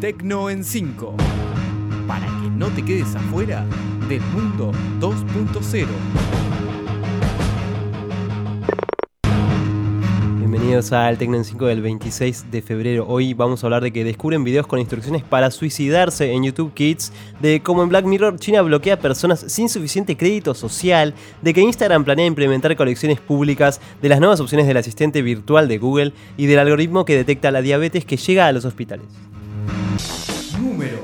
Tecno en 5. Para que no te quedes afuera del mundo 2.0. Bienvenidos al Tecno en 5 del 26 de febrero. Hoy vamos a hablar de que descubren videos con instrucciones para suicidarse en YouTube Kids, de cómo en Black Mirror China bloquea personas sin suficiente crédito social, de que Instagram planea implementar colecciones públicas, de las nuevas opciones del asistente virtual de Google y del algoritmo que detecta la diabetes que llega a los hospitales. Número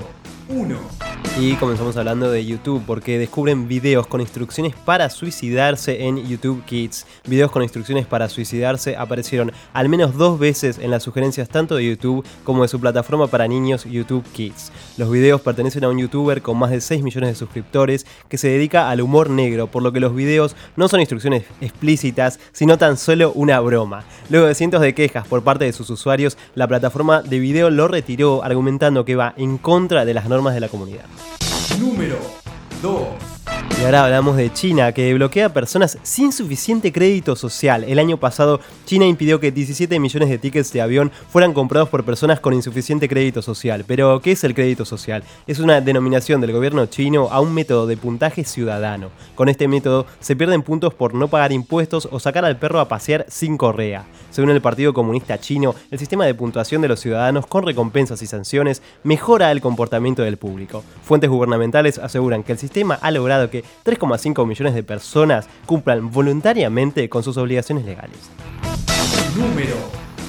1. Y comenzamos hablando de YouTube porque descubren videos con instrucciones para suicidarse en YouTube Kids. Videos con instrucciones para suicidarse aparecieron al menos dos veces en las sugerencias tanto de YouTube como de su plataforma para niños YouTube Kids. Los videos pertenecen a un youtuber con más de 6 millones de suscriptores que se dedica al humor negro, por lo que los videos no son instrucciones explícitas, sino tan solo una broma. Luego de cientos de quejas por parte de sus usuarios, la plataforma de video lo retiró argumentando que va en contra de las normas de la comunidad. Número 2. Y ahora hablamos de China, que bloquea personas sin suficiente crédito social. El año pasado, China impidió que 17 millones de tickets de avión fueran comprados por personas con insuficiente crédito social. Pero, ¿qué es el crédito social? Es una denominación del gobierno chino a un método de puntaje ciudadano. Con este método se pierden puntos por no pagar impuestos o sacar al perro a pasear sin correa. Según el Partido Comunista Chino, el sistema de puntuación de los ciudadanos con recompensas y sanciones mejora el comportamiento del público. Fuentes gubernamentales aseguran que el sistema ha logrado que 3,5 millones de personas cumplan voluntariamente con sus obligaciones legales. Número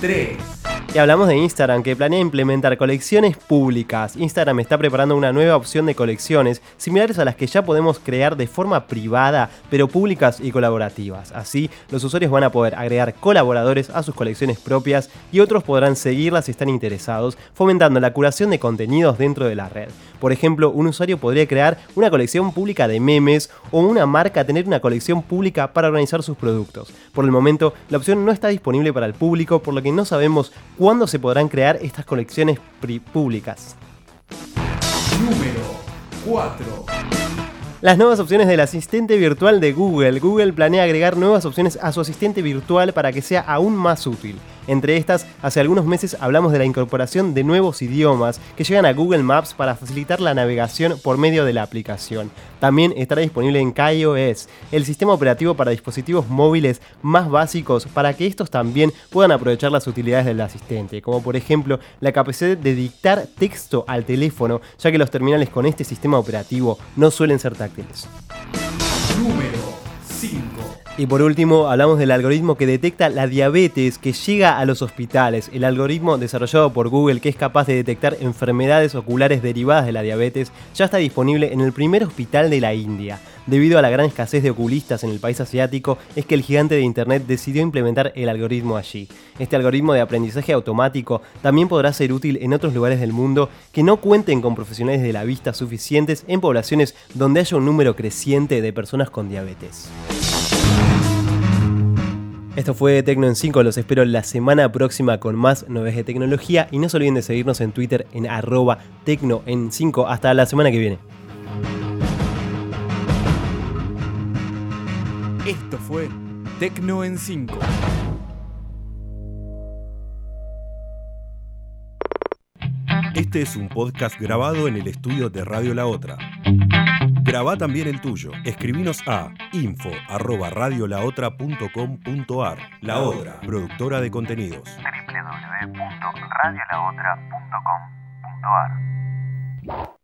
3. Y hablamos de Instagram que planea implementar colecciones públicas. Instagram está preparando una nueva opción de colecciones similares a las que ya podemos crear de forma privada, pero públicas y colaborativas. Así, los usuarios van a poder agregar colaboradores a sus colecciones propias y otros podrán seguirlas si están interesados, fomentando la curación de contenidos dentro de la red. Por ejemplo, un usuario podría crear una colección pública de memes o una marca tener una colección pública para organizar sus productos. Por el momento, la opción no está disponible para el público, por lo que no sabemos cuándo se podrán crear estas colecciones públicas. Número 4. Las nuevas opciones del asistente virtual de Google. Google planea agregar nuevas opciones a su asistente virtual para que sea aún más útil. Entre estas, hace algunos meses hablamos de la incorporación de nuevos idiomas que llegan a Google Maps para facilitar la navegación por medio de la aplicación. También estará disponible en KaiOS, el sistema operativo para dispositivos móviles más básicos para que estos también puedan aprovechar las utilidades del asistente, como por ejemplo la capacidad de dictar texto al teléfono, ya que los terminales con este sistema operativo no suelen ser táctiles. Número 5. Y por último, hablamos del algoritmo que detecta la diabetes que llega a los hospitales. El algoritmo desarrollado por Google que es capaz de detectar enfermedades oculares derivadas de la diabetes ya está disponible en el primer hospital de la India. Debido a la gran escasez de oculistas en el país asiático, es que el gigante de Internet decidió implementar el algoritmo allí. Este algoritmo de aprendizaje automático también podrá ser útil en otros lugares del mundo que no cuenten con profesionales de la vista suficientes en poblaciones donde haya un número creciente de personas con diabetes. Esto fue Tecno en 5, los espero la semana próxima con más novedades de tecnología y no se olviden de seguirnos en Twitter en arroba Tecno en 5. Hasta la semana que viene. Esto fue Tecno en 5. Este es un podcast grabado en el estudio de Radio La Otra. Graba también el tuyo. Escribinos a info@radiolaotra.com.ar. La Otra, productora de contenidos. www.radiolaotra.com.ar